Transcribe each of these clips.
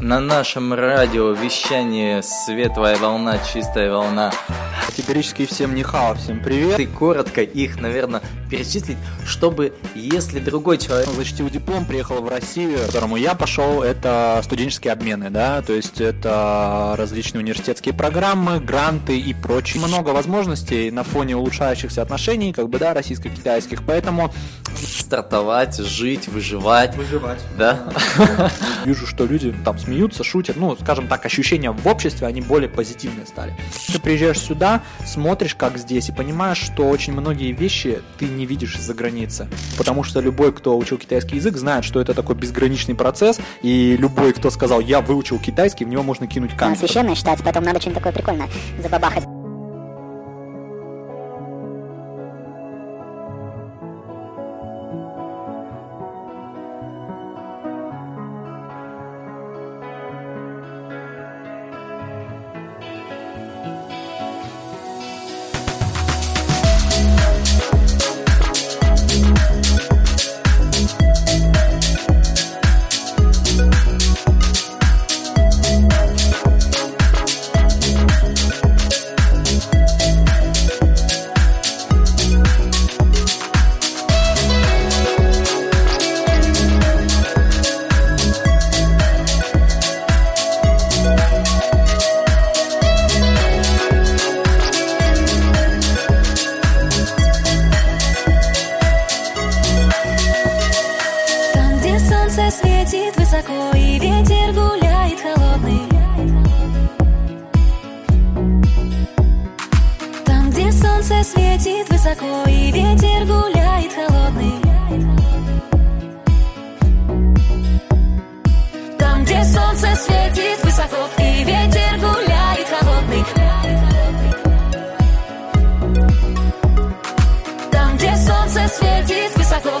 На нашем радио вещание «Светлая волна, чистая волна». Категорически всем нихао, всем привет. И коротко их, наверное, перечислить, чтобы, если другой человек... Защитил диплом, приехал в Россию, к которому я пошел, это студенческие обмены, да, то есть это различные университетские программы, гранты и прочее. Много возможностей на фоне улучшающихся отношений, как бы, да, российско-китайских, поэтому... Стартовать, жить, выживать. Выживать. Да. Вижу, что люди там смеются, шутят, ну, скажем так, ощущения в обществе, они более позитивные стали. Ты приезжаешь сюда, смотришь, как здесь, и понимаешь, что очень многие вещи ты не видишь из-за границы. Потому что любой, кто учил китайский язык, знает, что это такой безграничный процесс, и любой, кто сказал, я выучил китайский, в него можно кинуть камень. Священное считается, поэтому надо что-нибудь такое прикольное забабахать. Солнце светит высоко и ветер гуляет холодный. Там, где солнце светит высоко и ветер гуляет холодный. Там, где солнце светит высоко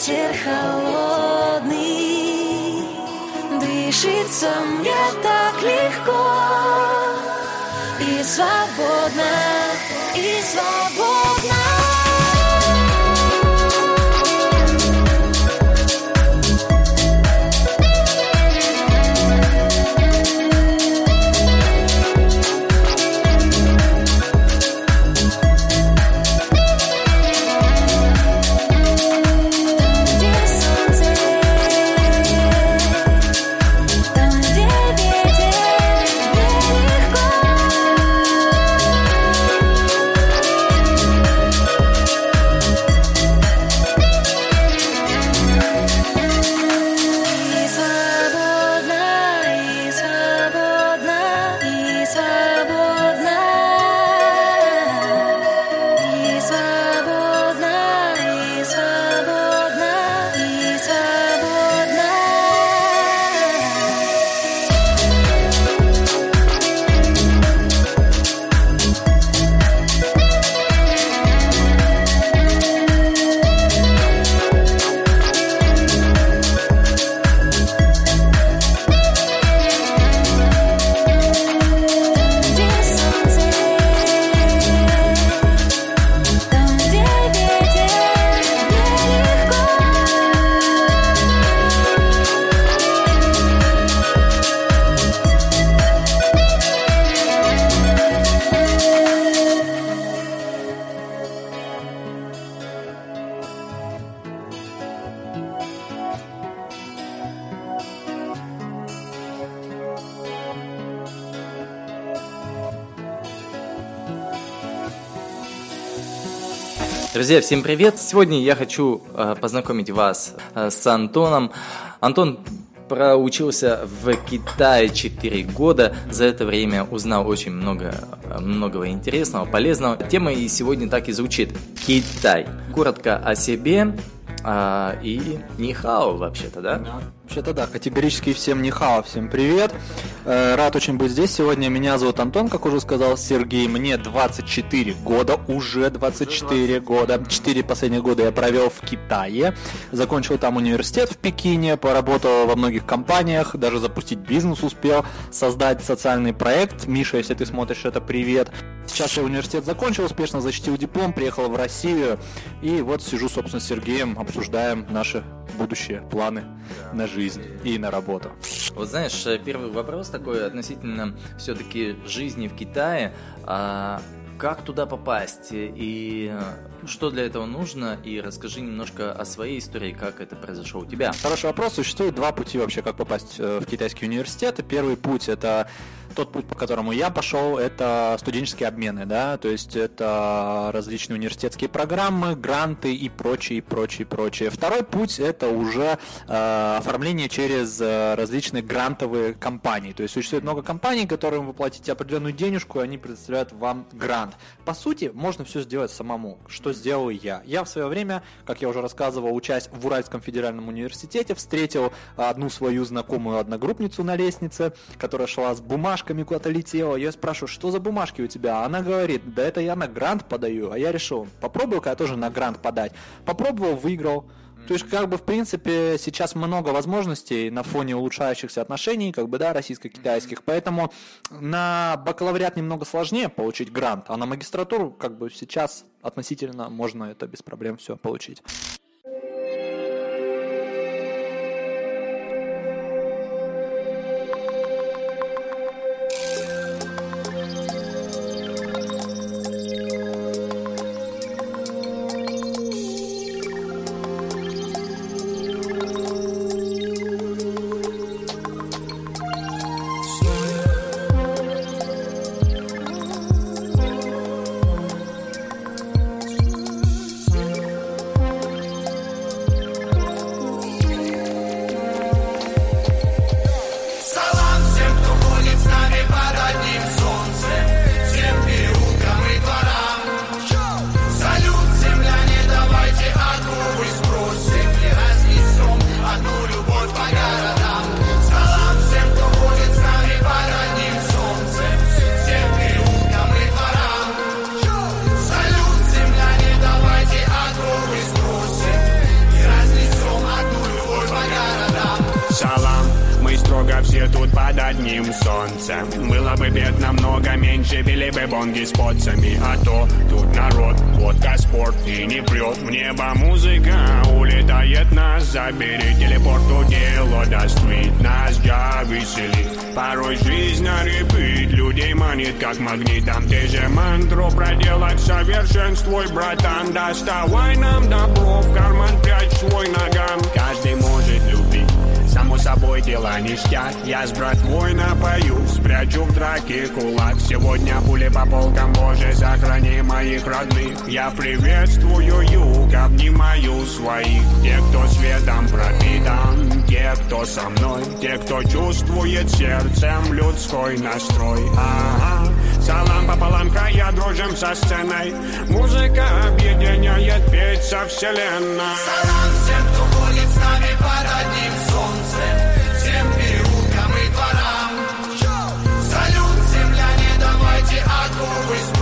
ветер холодный, дышится мне так легко и свободно, и свободно. Друзья, всем привет! Сегодня я хочу э, познакомить вас э, с Антоном. Антон проучился в Китае 4 года. За это время узнал очень много многого интересного, полезного. Тема и сегодня так и звучит. Китай. Коротко о себе а, и нихао вообще-то, да? Вообще-то да, категорически всем нихао, всем привет. Э, рад очень быть здесь сегодня. Меня зовут Антон, как уже сказал Сергей. Мне 24 года, уже 24 года. 4 последних года я провел в Китае. Закончил там университет в Пекине, поработал во многих компаниях, даже запустить бизнес успел, создать социальный проект. Миша, если ты смотришь это, привет. Сейчас я университет закончил, успешно защитил диплом, приехал в Россию. И вот сижу, собственно, с Сергеем, обсуждаем наши будущие планы на жизнь и на работу. Вот знаешь, э, первый вопрос такой относительно все-таки жизни в Китае. А как туда попасть и э, что для этого нужно, и расскажи немножко о своей истории, как это произошло у тебя. Хороший вопрос. Существует два пути вообще, как попасть э, в китайский университет. Первый путь это тот путь, по которому я пошел, это студенческие обмены, да, то есть это различные университетские программы, гранты и прочее, прочее, прочее. Второй путь это уже э, оформление через э, различные грантовые компании. То есть существует много компаний, которым вы платите определенную денежку, и они предоставляют вам грант. По сути, можно все сделать самому, что сделал я. Я в свое время, как я уже рассказывал, учась в Уральском федеральном университете, встретил одну свою знакомую одногруппницу на лестнице, которая шла с бумажкой бумажками куда-то летела. Я спрашиваю, что за бумажки у тебя? Она говорит, да это я на грант подаю. А я решил, попробую-ка я тоже на грант подать. Попробовал, выиграл. То есть, как бы, в принципе, сейчас много возможностей на фоне улучшающихся отношений, как бы, да, российско-китайских. Поэтому на бакалавриат немного сложнее получить грант, а на магистратуру, как бы, сейчас относительно можно это без проблем все получить. Бонги с подцами А то тут народ, водка, спорт и не прет В небо музыка улетает нас Забери телепорт, дело вид Нас я весели Порой жизнь на репит Людей манит как магнитом. Ты же мантру проделать совершенствуй, братан. Доставай нам добро в карман Прячь свой ногам Каждый может Само собой дела ништяк. Я с братвой напою Спрячу в драке кулак. Сегодня пули по полкам Боже, сохрани моих родных. Я приветствую юг Обнимаю своих. Те, кто светом пропитан Те, кто со мной. Те, кто чувствует сердцем Людской настрой. Ага Салам пополам, края дружим со сценой. Музыка объединяет петь со вселенной. Салам всем, кто ходит с нами под одним давайте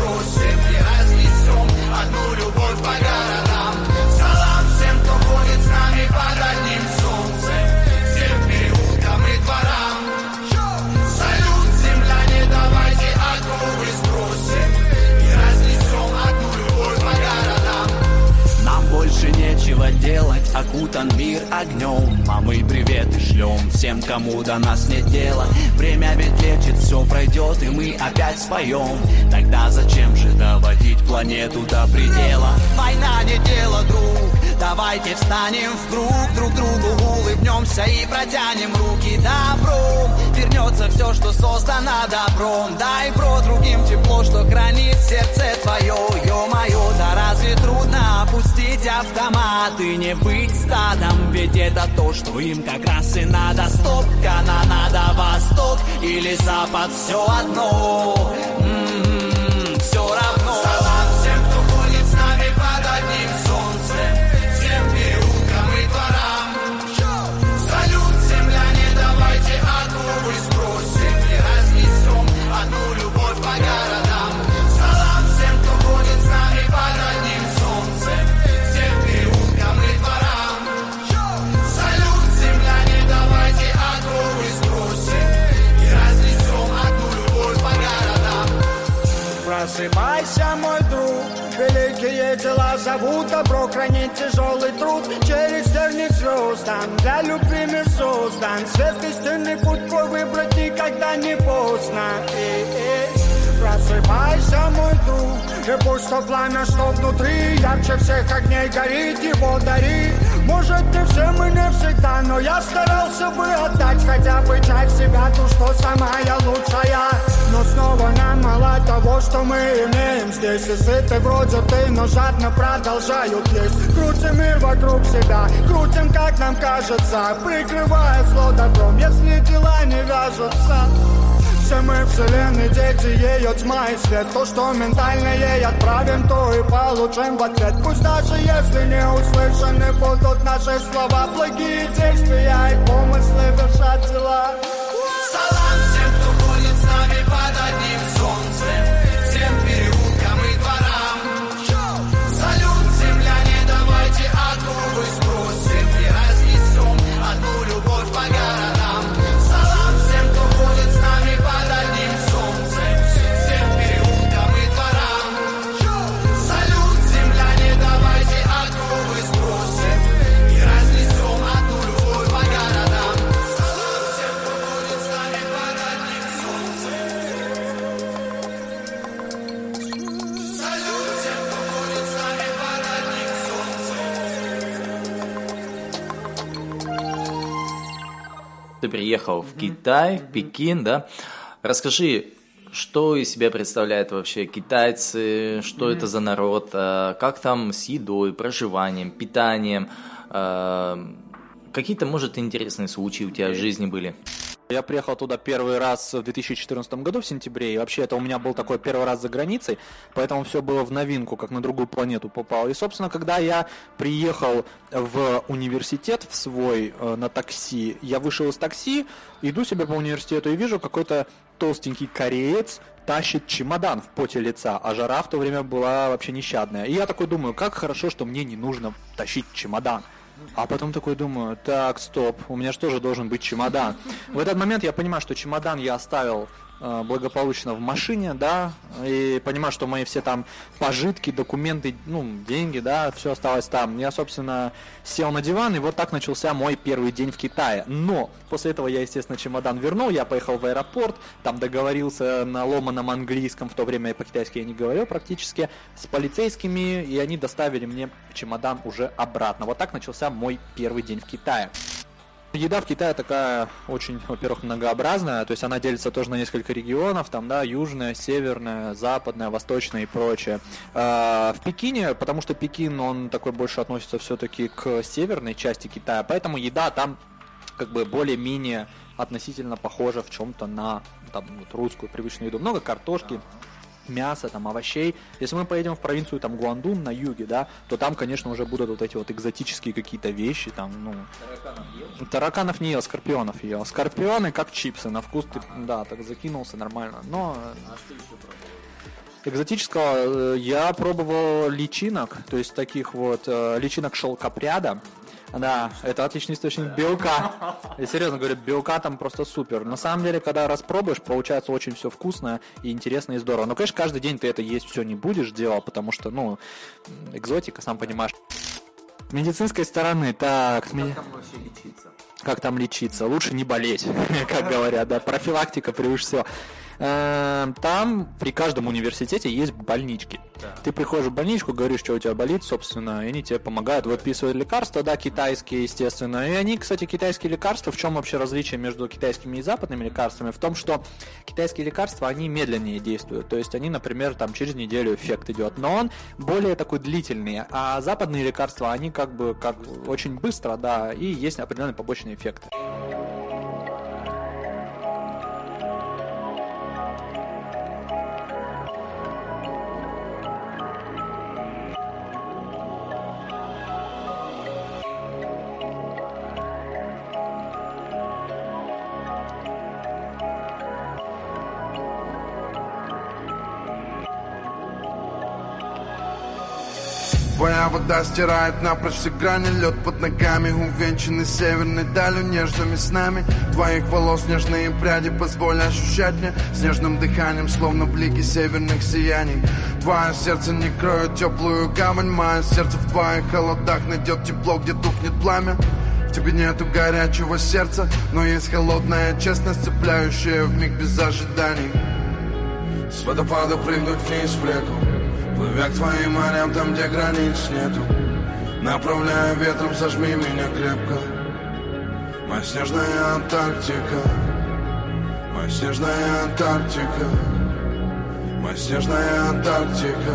всем, кому до нас нет дела. Время ведь лечит, все пройдет, и мы опять споем Тогда зачем же доводить планету до предела? Война не дело, друг, давайте встанем в круг Друг другу улыбнемся и протянем руки. Добром Вернет вернется все, что создано добром. Дай, бро, другим тепло, что хранит сердце твое Ё-моё, да разве трудно опустить автомат И не быть стадом, ведь это то, что им как раз и надо. Стоп, канонада, восток или запад, все одно. М-м-м, Просыпайся, мой друг, великие дела зовут Добро хранить тяжелый труд. Через терни к звездам Для любви мир создан Свет истинный путь твой выбрать никогда не поздно. Эй, эй. Просыпайся, мой друг, и пусть то пламя, что внутри Ярче всех огней горит, его дари Может, не всем и не всегда, но я старался бы отдать Хотя бы часть себя, ту, что самая лучшая. Но снова нам мало того, что мы имеем здесь. И сыты вроде ты, но жадно продолжают есть Крутим мир вокруг себя, крутим, как нам кажется Прикрывая зло добром, если дела не вяжутся все мы вселенной дети, ее тьма и свет. То, что ментально ей отправим, то и получим в ответ. Пусть даже если не услышаны будут наши слова Благие действия и помыслы вершат дела Ты приехал в Китай, в Пекин, да? Расскажи, что из себя представляют вообще китайцы, что это за народ, а, как там с едой, проживанием, питанием, а, какие-то, может, интересные случаи у тебя в жизни были? Я приехал туда первый раз в 2014 году в сентябре, и вообще это у меня был такой первый раз за границей, поэтому все было в новинку, как на другую планету попал. И, собственно, когда я приехал в университет в свой э, на такси, я вышел из такси, иду себе по университету и вижу какой-то толстенький кореец тащит чемодан в поте лица, а жара в то время была вообще нещадная. И я такой думаю, как хорошо, что мне не нужно тащить чемодан. А потом такой думаю, так, стоп, у меня же тоже должен быть чемодан. В этот момент я понимаю, что чемодан я оставил благополучно в машине, да, и понимаю, что мои все там пожитки, документы, ну, деньги, да, все осталось там. Я, собственно, сел на диван, и вот так начался мой первый день в Китае. Но после этого я, естественно, чемодан вернул, я поехал в аэропорт, там договорился на ломаном английском, в то время я по-китайски я не говорил практически, с полицейскими, и они доставили мне чемодан уже обратно. Вот так начался мой первый день в Китае. Еда в Китае такая очень, во-первых, многообразная, то есть она делится тоже на несколько регионов, там, да, южная, северная, западная, восточная и прочее. А, в Пекине, потому что Пекин, он такой больше относится все-таки к северной части Китая, поэтому еда там как бы более-менее относительно похожа в чем-то на там, вот, русскую привычную еду. Много картошки, мяса, там, овощей. Если мы поедем в провинцию там Гуандун на юге, да, то там, конечно, уже будут вот эти вот экзотические какие-то вещи, там, ну... Тараканов не ел, скорпионов ел. Скорпионы как чипсы, на вкус ты, да, так закинулся нормально, но... Экзотического э, я пробовал личинок, то есть таких вот э, личинок шелкопряда. Да, это отличный источник белка. Я серьезно говорю, белка там просто супер. На самом деле, когда распробуешь, получается очень все вкусно и интересно и здорово. Но, конечно, каждый день ты это есть все не будешь делать, потому что, ну, экзотика, сам понимаешь. Медицинской стороны, так, с ми- как там лечиться? Лучше не болеть, как говорят, да, профилактика превыше всего. Э, Там при каждом университете есть больнички. Ты приходишь в больничку, говоришь, что у тебя болит, собственно, и они тебе помогают, выписывают лекарства, да, китайские, естественно. И они, кстати, китайские лекарства, в чем вообще различие между китайскими и западными лекарствами? В том, что китайские лекарства, они медленнее действуют. То есть они, например, там через неделю эффект идет, но он более такой длительный. А западные лекарства, они как бы как очень быстро, да, и есть определенные побочные эффекты. Вода стирает напрочь все грани. Лед под ногами, увенчанный северной далью Нежными снами. Твоих волос Нежные пряди позволь ощущать мне. Снежным дыханием, словно блики северных сияний. Твое сердце не кроет теплую гавань. Мое сердце в твоих холодах найдет тепло, где тухнет пламя. В тебе нету горячего сердца, но есть холодная честность, цепляющая в миг без ожиданий. С водопада прыгнуть вниз в реку Плывя к твоим морям там, где границ нету. Направляя ветром, сожми меня крепко. Моя снежная Антарктика. Моя снежная Антарктика. Моя снежная Антарктика.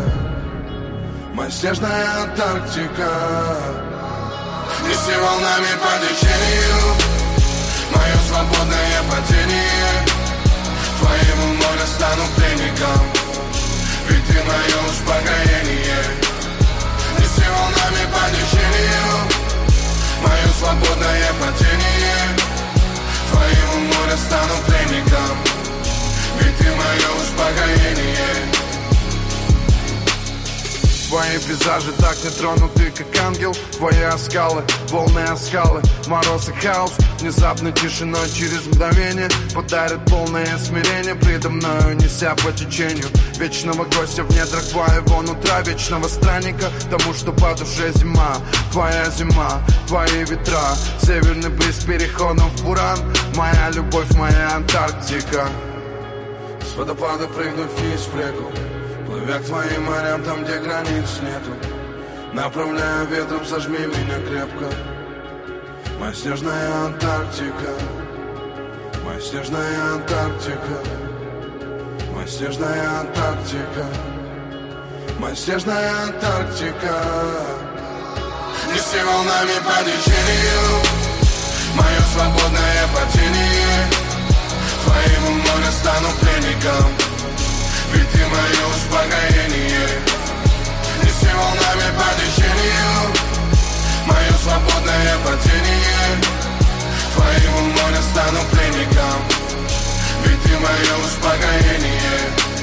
Моя снежная Антарктика. Неси волнами по течению. Мое свободное падение. Твоему морю стану пленником Ведь ты мое успокоение Неси волнами по течению Мое свободное падение. Твоему морю стану пленником Ведь ты мое успокоение Твои пейзажи так не тронуты, как ангел. Твои скалы, волны скалы, мороз и хаос Внезапной тишиной через мгновение Подарит полное смирение Предо мною неся по течению Вечного гостя в недрах твоего нутра Вечного странника тому, что по душе зима Твоя зима, твои ветра. Северный бриз переходом в буран Моя любовь, моя Антарктика. С водопада прыгнуть вниз в реку Плывя к твоим морям, там, где границ нету Направляя ветром, сожми меня крепко. Моя снежная Антарктика Моя снежная Антарктика Моя снежная Антарктика Моя снежная Антарктика. Неси волнами по течению Мое свободное падение. Твоему морю стану пленником ведь ты мое успокоение Неси волнами по течению Мое свободное падение Твоему морю стану пленником. Ведь ты мое успокоение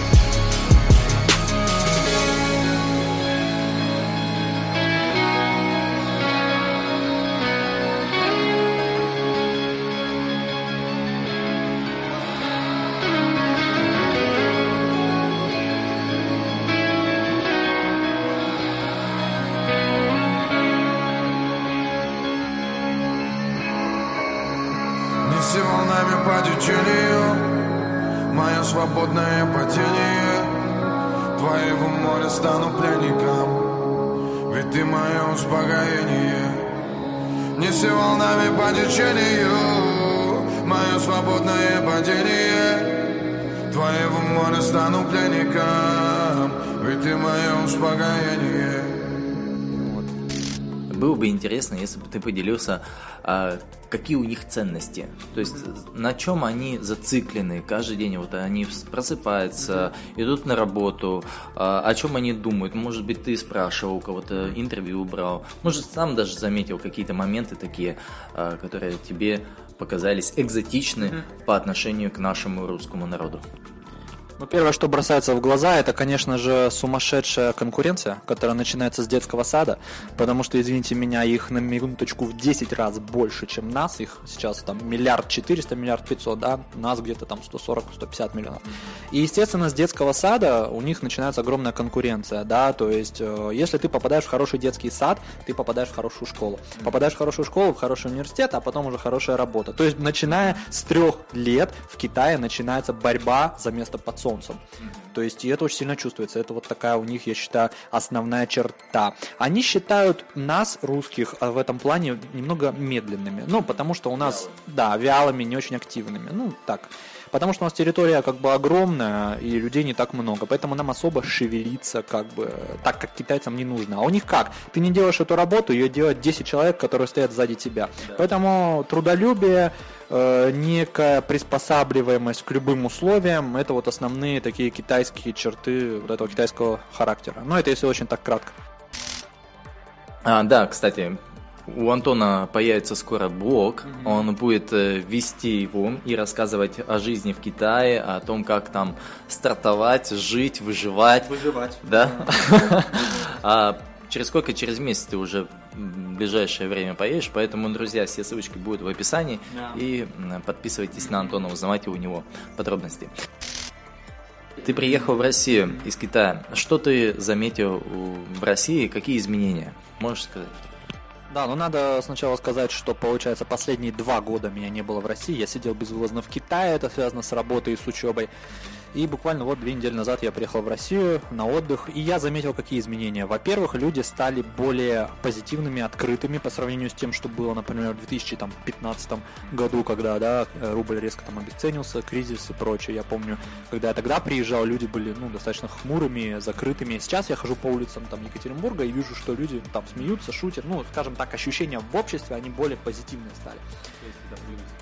Неси волнами по течению Мое свободное падение. Твоего моря стану пленником Ведь ты мое успокоение Было бы интересно, если бы ты поделился, а, какие у них ценности. То есть на чем они зациклены каждый день. Вот они просыпаются, идут на работу, а, о чем они думают. Может быть, ты спрашивал, у кого-то интервью брал. Может, сам даже заметил какие-то моменты такие, а, которые тебе показались экзотичны по отношению к нашему русскому народу. Ну, первое, что бросается в глаза, это, конечно же, сумасшедшая конкуренция, которая начинается с детского сада, потому что, извините меня, их на минуточку в 10 раз больше, чем нас, их сейчас там миллиард четыреста, миллиард пятьсот, да, нас где-то там 140-150 миллионов. И, естественно, с детского сада у них начинается огромная конкуренция, да, то есть, э, если ты попадаешь в хороший детский сад, ты попадаешь в хорошую школу. Попадаешь в хорошую школу, в хороший университет, а потом уже хорошая работа. То есть, начиная с трех лет в Китае начинается борьба за место под солнцем. То есть, и это очень сильно чувствуется. Это вот такая у них, я считаю, основная черта. Они считают нас, русских, а в этом плане немного медленными. Ну, потому что у нас, да, вялыми, не очень активными. Ну, так. Потому что у нас территория как бы огромная, и людей не так много. Поэтому нам особо шевелиться как бы так, как китайцам не нужно. А у них как? Ты не делаешь эту работу, ее делают 10 человек, которые стоят сзади тебя. Поэтому трудолюбие, э, некая приспосабливаемость к любым условиям, это вот основные такие китайские черты вот этого китайского характера. Ну, это если очень так кратко. А, да, кстати, у Антона появится скоро блог, он будет э, вести его и рассказывать о жизни в Китае, о том, как там стартовать, жить, выживать. Выживать. Да? А через сколько? Через месяц ты уже в ближайшее время поедешь, поэтому, друзья, все ссылочки будут в описании. Да. И подписывайтесь на Антона, узнавайте у него подробности. Ты приехал в Россию из Китая. Что ты заметил в России? Какие изменения? Можешь сказать? Да, ну надо сначала сказать, что получается последние два года меня не было в России. Я сидел безвылазно в Китае, это связано с работой и с учебой. И буквально вот две недели назад я приехал в Россию на отдых, и я заметил, какие изменения. Во-первых, люди стали более позитивными, открытыми по сравнению с тем, что было, например, в 2015 году, когда да, рубль резко там обесценился, кризис и прочее. Я помню, когда я тогда приезжал, люди были ну, достаточно хмурыми, закрытыми. Сейчас я хожу по улицам там Екатеринбурга и вижу, что люди там смеются, шутят. Ну, скажем так, ощущения в обществе, они более позитивные стали.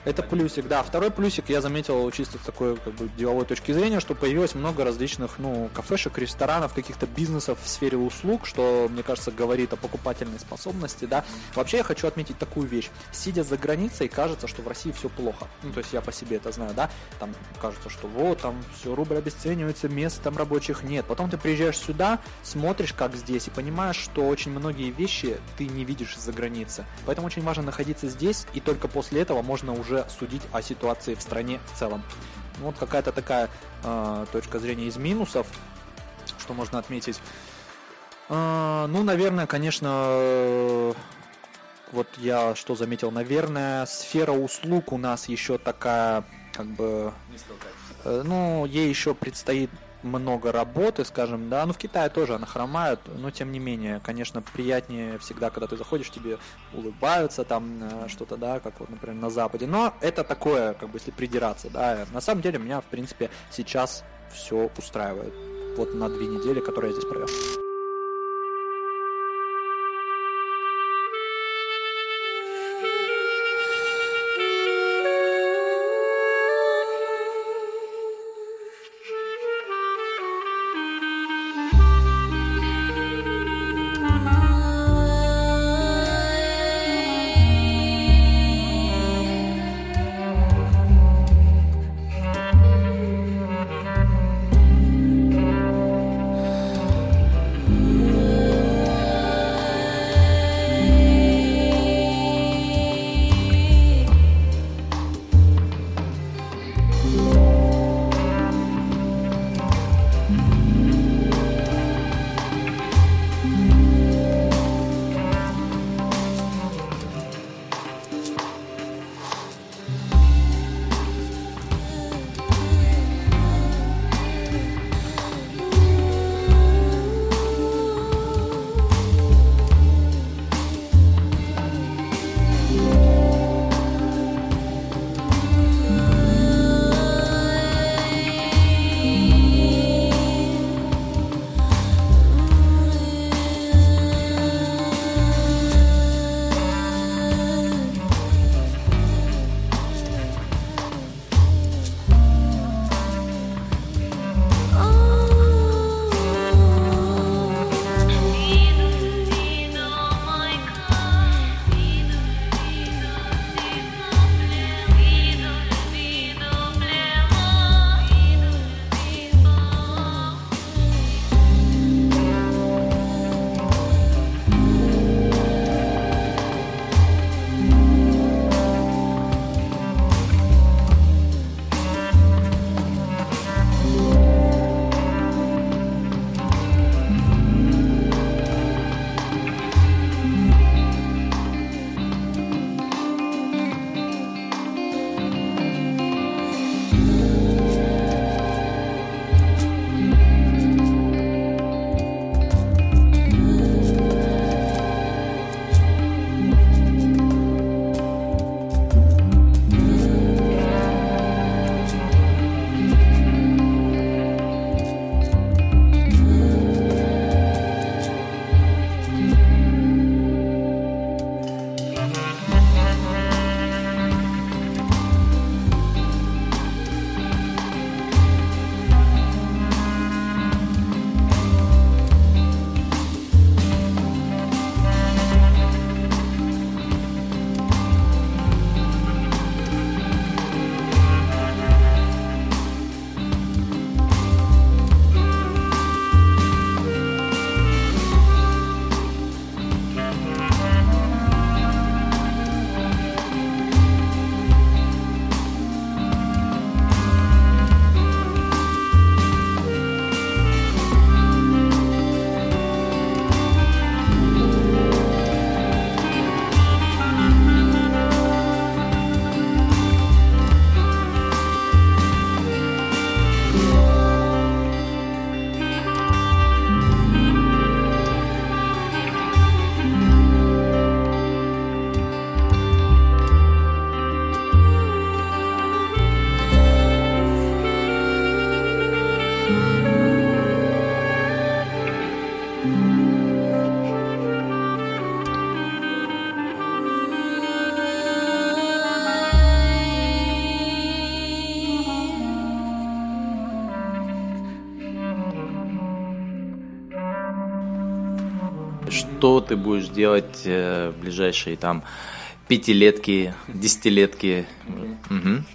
Это плюсик, да. Второй плюсик я заметил чисто с такой как бы деловой точки зрения, что появилось много различных, ну, кафешек, ресторанов, каких-то бизнесов в сфере услуг, что, мне кажется, говорит о покупательной способности, да. Вообще я хочу отметить такую вещь. Сидя за границей, кажется, что в России все плохо. Ну, то есть я по себе это знаю, да. Там кажется, что вот, там все, рубль обесценивается, мест там рабочих нет. Потом ты приезжаешь сюда, смотришь, как здесь, и понимаешь, что очень многие вещи ты не видишь из-за границы. Поэтому очень важно находиться здесь, и только после этого можно уже судить о ситуации в стране в целом. Ну, Вот какая-то такая э, точка зрения из минусов, что можно отметить. А, ну, наверное, конечно, э, вот я что заметил, наверное, сфера услуг у нас еще такая, как бы, э, ну, ей еще предстоит много работы, скажем, да, ну в Китае тоже она хромает, но тем не менее, конечно, приятнее всегда, когда ты заходишь, тебе улыбаются там э, что-то, да, как вот, например, на Западе, но это такое, как бы, если придираться, да, на самом деле меня, в принципе, сейчас все устраивает, вот на две недели, которые я здесь провел. Что ты будешь делать э, в ближайшие там пятилетки, десятилетки. Мгм.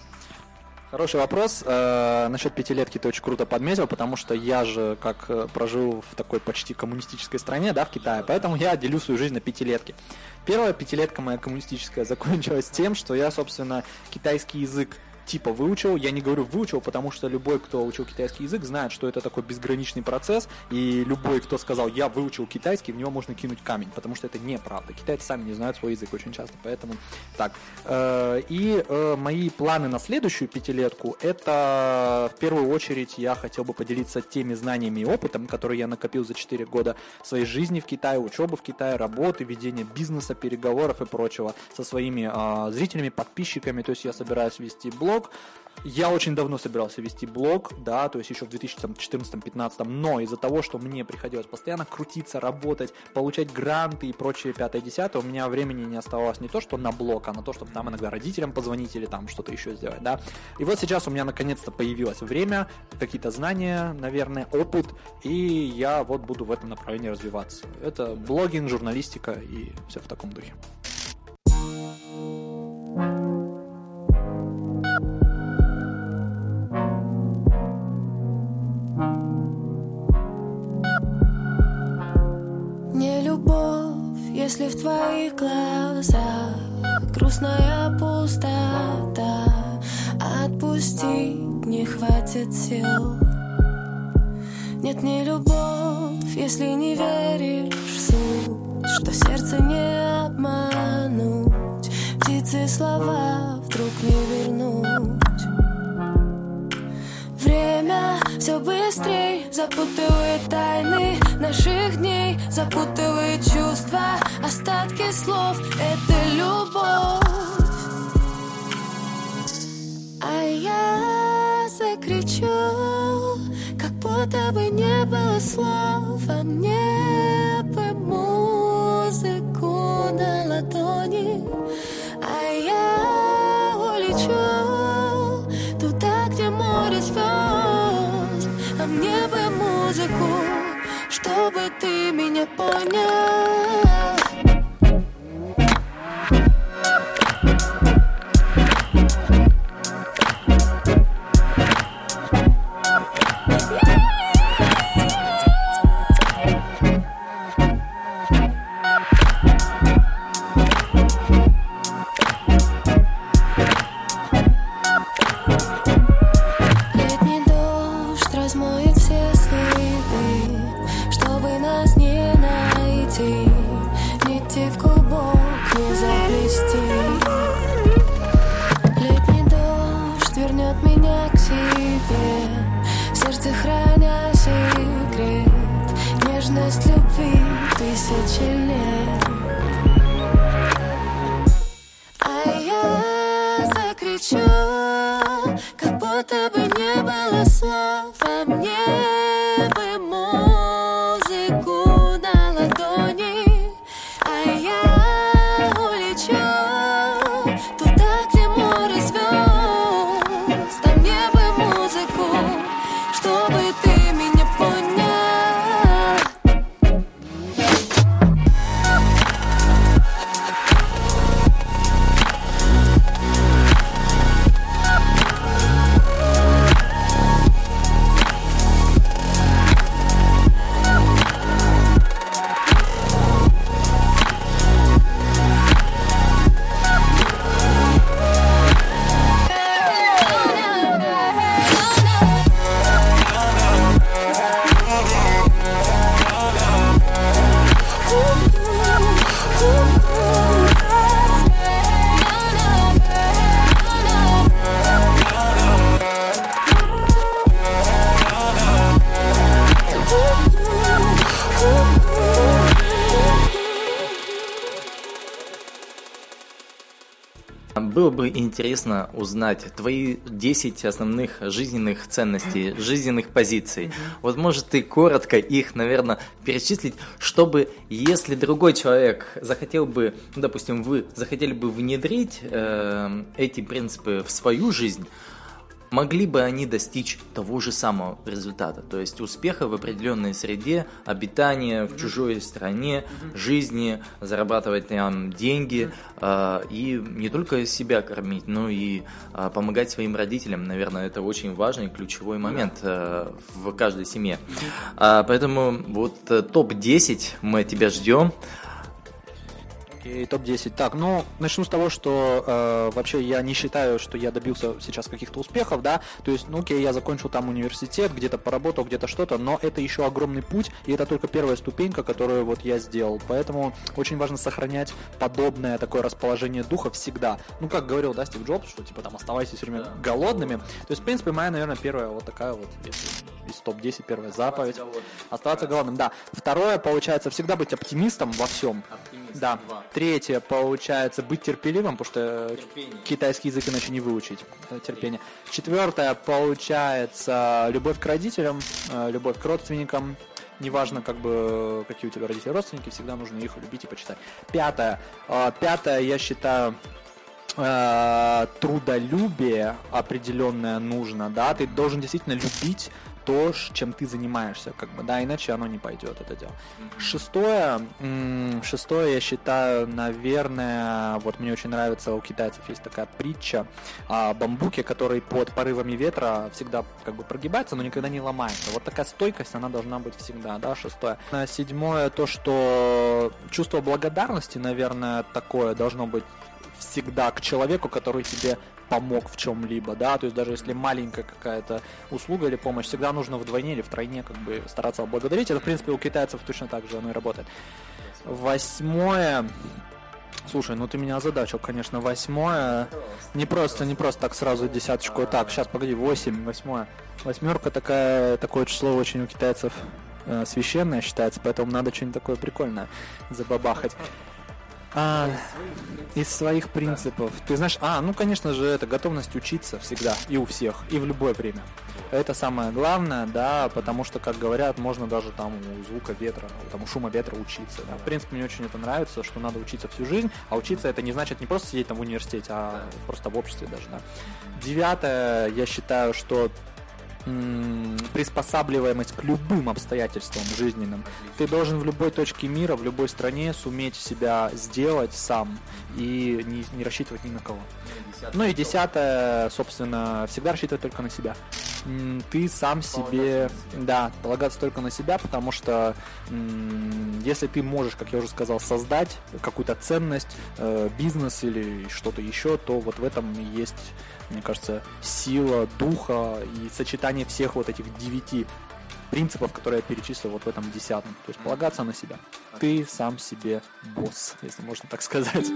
Хороший вопрос. Э, насчет пятилетки ты очень круто подметил, потому что я же как э, прожил в такой почти коммунистической стране, да, в Китае, поэтому я делю свою жизнь на пятилетки. Первая пятилетка моя коммунистическая закончилась тем, что я, собственно, китайский язык типа выучил. Я не говорю выучил, потому что любой, кто учил китайский язык, знает, что это такой безграничный процесс, и любой, кто сказал, я выучил китайский, в него можно кинуть камень, потому что это неправда. Китайцы сами не знают свой язык очень часто, поэтому так. Э, И э, мои планы на следующую пятилетку, это в первую очередь я хотел бы поделиться теми знаниями и опытом, которые я накопил за 4 года своей жизни в Китае, учебы в Китае, работы, ведения бизнеса, переговоров и прочего со своими а, зрителями, подписчиками. То есть я собираюсь вести блог. Я очень давно собирался вести блог, да, то есть еще в 2014-2015, но из-за того, что мне приходилось постоянно крутиться, работать, получать гранты и прочее 5-10, у меня времени не оставалось не то, что на блог, а на то, чтобы там иногда родителям позвонить или там что-то еще сделать, да. И вот сейчас у меня наконец-то появилось время, какие-то знания, наверное, опыт, и я вот буду в этом направлении развиваться. Это блогинг, журналистика и все в таком духе. Твоих глазах. Грустная пустота, отпустить не хватит сил. Нет, не любовь, если не веришь в суть, что сердце не обмануть, птицы слова вдруг не вернуть. Время все быстрее запутывает тайны наших дней, запутывает чувства, остатки слов. Это любовь. А я закричу, как будто бы не было слов, а мне ты меня тысячи лет. А узнать твои 10 основных жизненных ценностей, жизненных позиций. Вот может ты коротко их, наверное, перечислить, чтобы если другой человек захотел бы, ну, допустим, вы захотели бы внедрить э, эти принципы в свою жизнь, могли бы они достичь того же самого результата, то есть успеха в определенной среде, обитания в чужой стране, жизни, зарабатывать там деньги э, и не только себя кормить, но и э, помогать своим родителям, наверное, это очень важный ключевой момент э, в каждой семье. А, поэтому вот э, топ-10 мы тебя ждем. Окей, топ-10. Так, ну, начну с того, что э, вообще я не считаю, что я добился сейчас каких-то успехов, да, то есть, ну, окей, я закончил там университет, где-то поработал, где-то что-то, но это еще огромный путь, и это только первая ступенька, которую вот я сделал, поэтому очень важно сохранять подобное такое расположение духа всегда. Ну, как говорил, да, Стив Джобс, что, типа, там, оставайтесь все время голодными, то есть, в принципе, моя, наверное, первая вот такая вот, из топ-10 первая заповедь. Оставаться голодным, да. Второе, получается, всегда быть оптимистом во всем. Да. Третье, получается, быть терпеливым, потому что китайский язык иначе не выучить. э, Терпение. Четвертое, получается, любовь к родителям, э, любовь к родственникам. Неважно, как бы, какие у тебя родители родственники, всегда нужно их любить и почитать. Пятое. э, Пятое, я считаю, э, трудолюбие определенное нужно, да, ты должен действительно любить то, чем ты занимаешься, как бы, да, иначе оно не пойдет, это дело. Шестое, шестое, я считаю, наверное, вот мне очень нравится, у китайцев есть такая притча о бамбуке, который под порывами ветра всегда как бы прогибается, но никогда не ломается. Вот такая стойкость, она должна быть всегда, да, шестое. А Седьмое, то, что чувство благодарности, наверное, такое должно быть всегда к человеку, который тебе помог в чем-либо, да, то есть даже если маленькая какая-то услуга или помощь, всегда нужно вдвойне или втройне как бы стараться благодарить. Это, в принципе, у китайцев точно так же оно и работает. Восьмое, Слушай, ну ты меня озадачил, конечно, восьмое. Не просто, не просто так сразу десяточку. Так, сейчас, погоди, восемь, восьмое. Восьмерка такая, такое число очень у китайцев э, священное считается, поэтому надо что-нибудь такое прикольное забабахать. А, из своих принципов. Ты знаешь, а, ну, конечно же, это готовность учиться всегда, и у всех, и в любое время. Это самое главное, да, потому что, как говорят, можно даже там у звука ветра, там у шума ветра учиться. Да. В принципе, мне очень это нравится, что надо учиться всю жизнь, а учиться это не значит не просто сидеть там в университете, а просто в обществе даже, да. Девятое, я считаю, что приспосабливаемость к любым обстоятельствам жизненным. Ты должен в любой точке мира, в любой стране суметь себя сделать сам и не, не рассчитывать ни на кого. Ну и десятое, собственно, всегда рассчитывать только на себя. Ты сам себе, да, полагаться только на себя, потому что если ты можешь, как я уже сказал, создать какую-то ценность, э, бизнес или что-то еще, то вот в этом и есть, мне кажется, сила духа и сочетание всех вот этих девяти принципов, которые я перечислил вот в этом десятом. То есть полагаться на себя. Ты сам себе босс, если можно так сказать.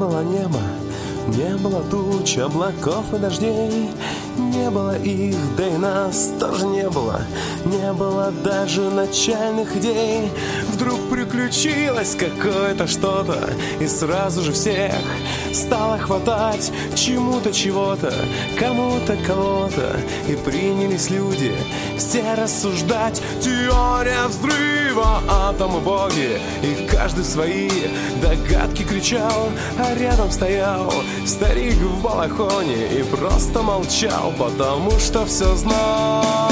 Было неба, не было туч, облаков и дождей, не было их, да и нас тоже не было, не было даже начальных идей. Вдруг приключилось какое-то что-то, и сразу же всех стало хватать чему-то чего-то, кому-то кого-то, и принялись люди все рассуждать. Теория взрыва, атомы боги, и каждый свои догадки кричал, а рядом стоял старик в балахоне и просто молчал, потому что все знал.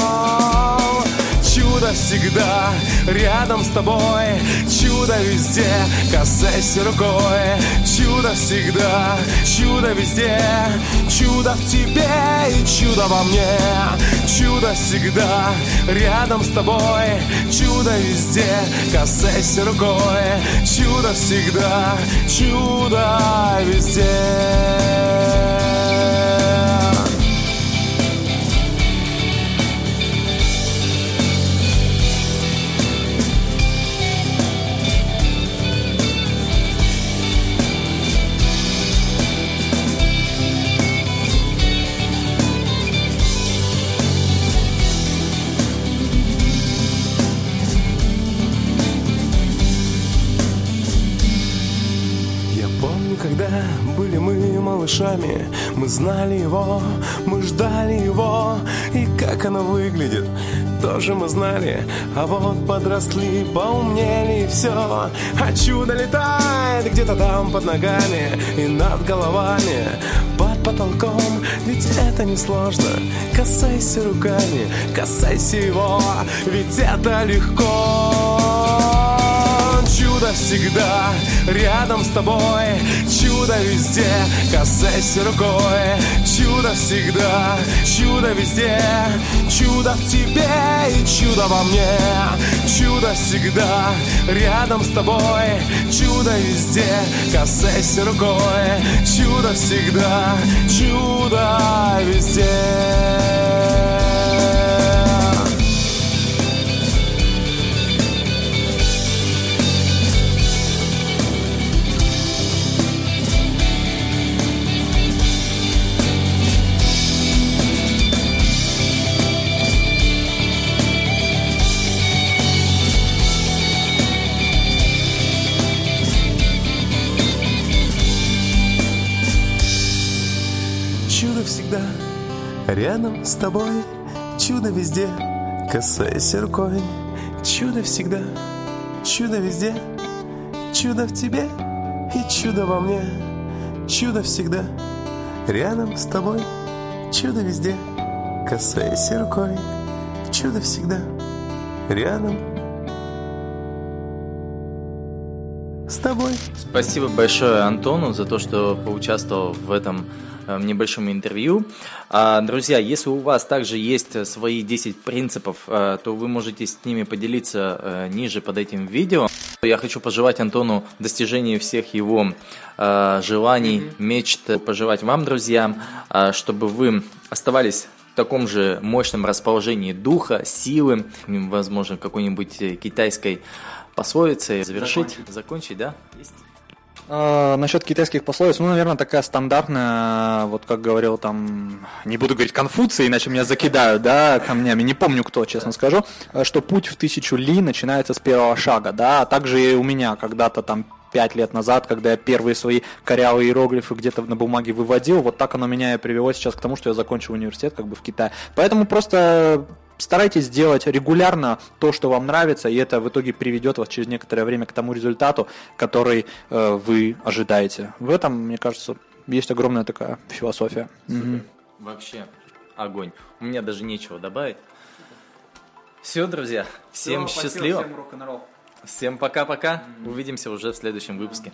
Чудо всегда рядом с тобой. Чудо везде, касайся рукой. Чудо всегда, чудо везде. Чудо в тебе и чудо во мне. Чудо всегда рядом с тобой. Чудо везде, касайся рукой. Чудо всегда, чудо везде малышами Мы знали его, мы ждали его. И как оно выглядит, тоже мы знали. А вот подросли, поумнели и все А чудо летает где-то там под ногами И над головами, под потолком Ведь это не сложно Касайся руками, касайся его Ведь это легко Чудо всегда рядом с тобой. Чудо везде, касайся рукой. Чудо всегда, чудо везде. Чудо в тебе и чудо во мне. Чудо всегда рядом с тобой. Чудо везде, касайся рукой. Чудо всегда, чудо везде рядом с тобой. Чудо везде, касайся рукой Чудо всегда, чудо везде. Чудо в тебе и чудо во мне. Чудо всегда рядом с тобой. Чудо везде, касайся рукой Чудо всегда рядом с тобой. Спасибо большое Антону за то, что поучаствовал в этом э, небольшом интервью. А, Друзья, если у вас также есть свои 10 принципов, э, то вы можете с ними поделиться э, ниже под этим видео. Я хочу пожелать Антону достижения всех его желаний, мечт. Пожелать вам, друзья, чтобы вы оставались в таком же мощном расположении духа, силы, возможно, какой-нибудь китайской пословицей завершить, закончить, да? Есть? А, насчет китайских пословиц, ну, наверное, такая стандартная, вот как говорил там, не буду говорить Конфуций, иначе меня закидают, да, камнями, не помню кто, честно скажу, что путь в тысячу ли начинается с первого шага, да, а также и у меня когда-то там пять лет назад, когда я первые свои корявые иероглифы где-то на бумаге выводил, вот так оно меня и привело сейчас к тому, что я закончил университет как бы в Китае. Поэтому просто старайтесь делать регулярно то, что вам нравится, и это в итоге приведет вас через некоторое время к тому результату, который э, вы ожидаете. В этом, мне кажется, есть огромная такая философия. Мгм. Вообще огонь. У меня даже нечего добавить. Все, друзья, всем счастливо. Всем пока-пока. Увидимся уже в следующем выпуске.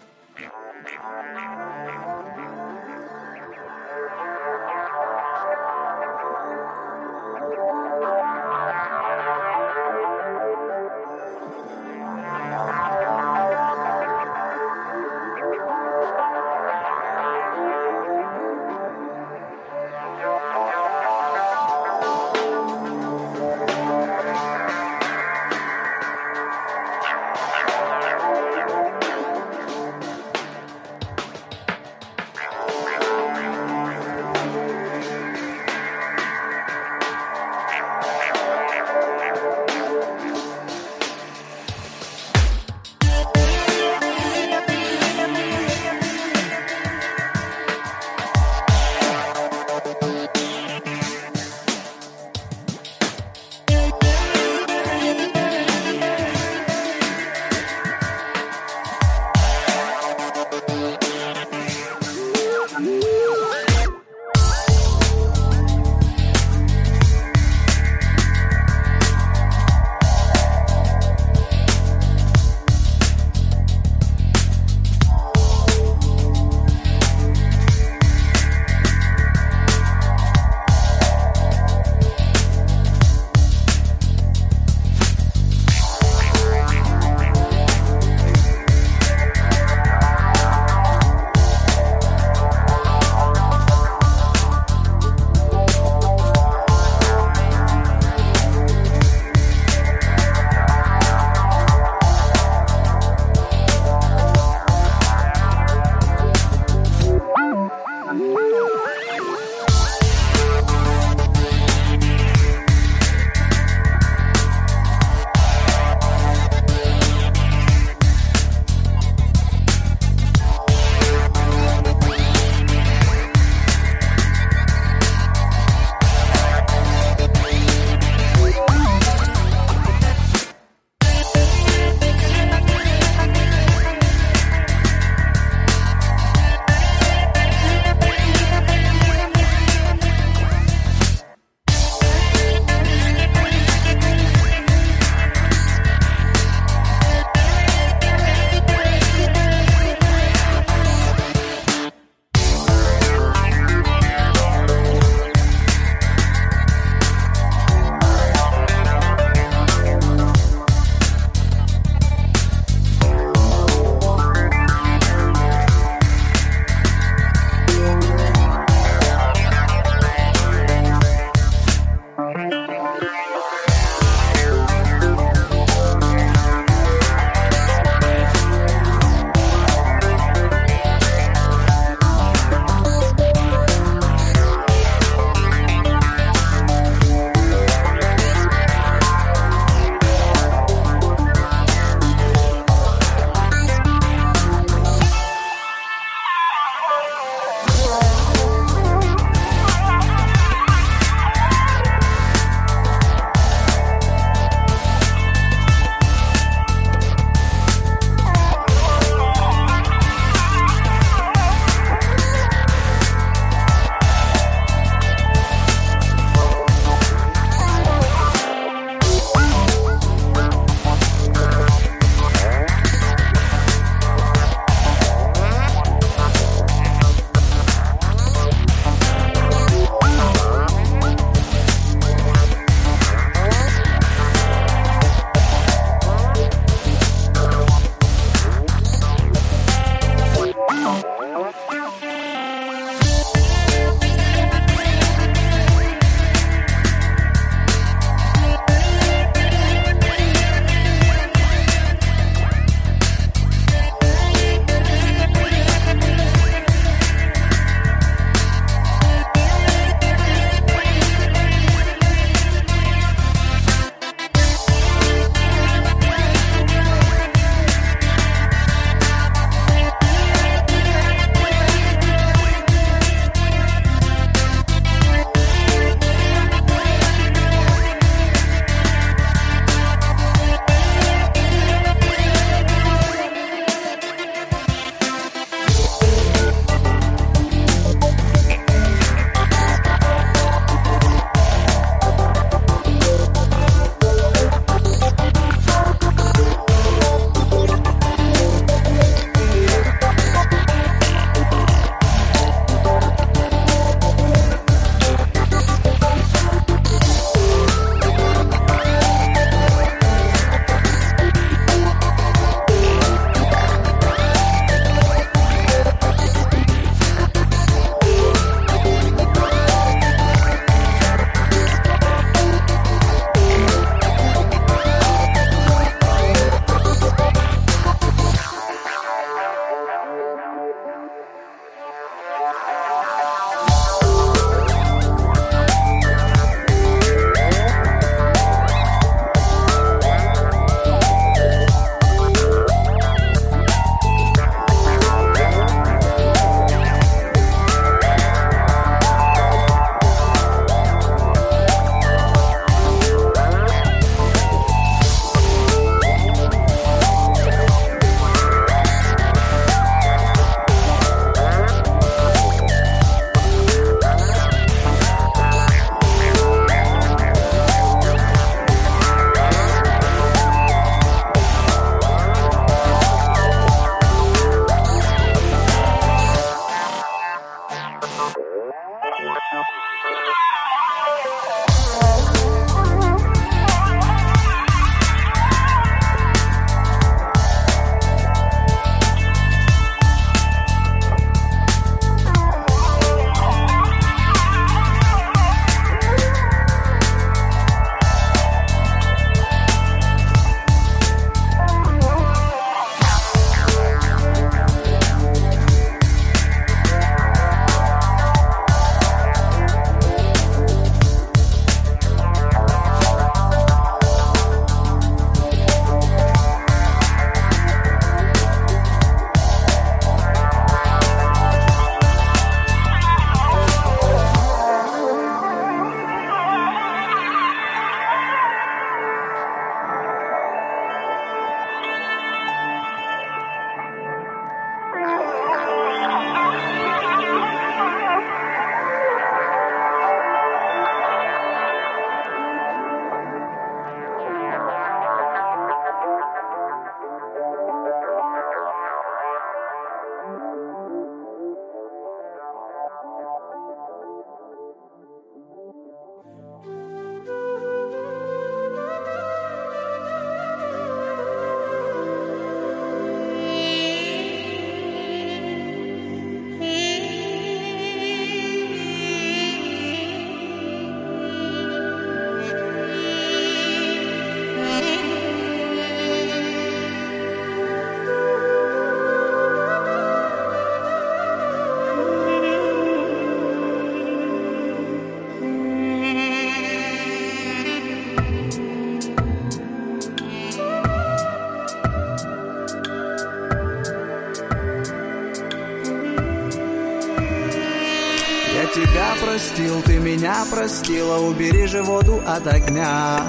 Простила Убери же воду от огня.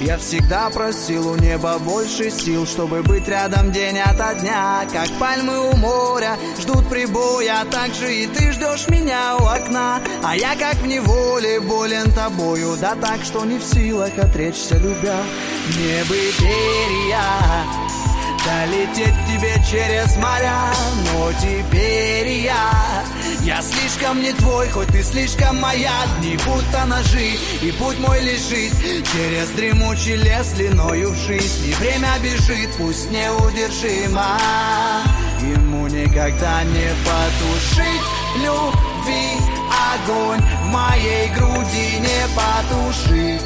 Я всегда просил у неба больше сил Чтобы быть рядом день ото дня. Как пальмы у моря ждут прибоя Так же и ты ждешь меня у окна. А я как в неволе болен тобою Да так, что не в силах отречься любя. Не перья Долететь к тебе через моря Но теперь я Я слишком не твой, хоть ты слишком моя. Дни будто ножи, и путь мой лежит Через дремучий лес длиною в жизнь. И время бежит, пусть неудержимо. Ему никогда не потушить любви Огонь в моей груди не потушить.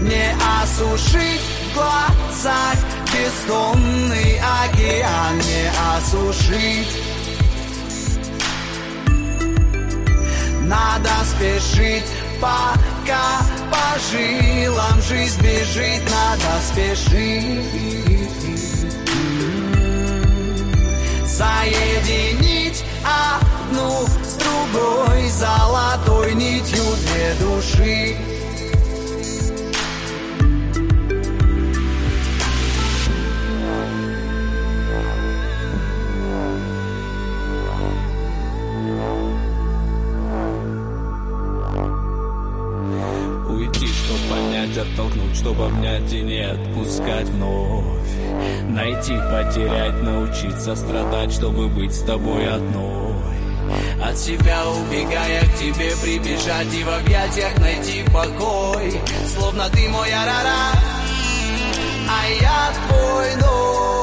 Не осушить в глазах Бездонный океан не осушить. Надо спешить, пока по жилам жизнь бежит. Надо спешить. Соединить одну с другой Золотой нитью две души понять, оттолкнуть, чтоб обнять и не отпускать вновь. Найти, потерять, научиться страдать, чтобы быть с тобой одной. От себя убегая к тебе прибежать и в объятиях найти покой. Словно ты мой арара, а я твой Не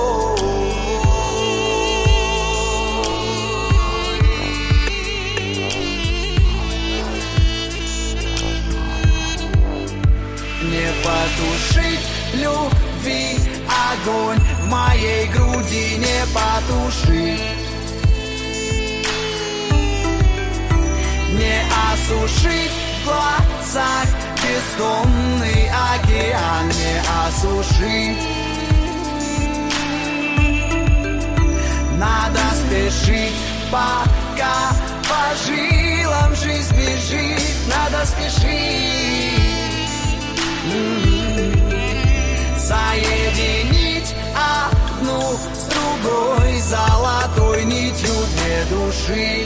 потушить любви огонь в моей груди не потушить. Не осушить в глазах бездонный океан. Не осушить. Надо спешить, пока по жилам жизнь бежит. Надо спешить. М-м-м. Соединить одну с другой золотой нитью две души.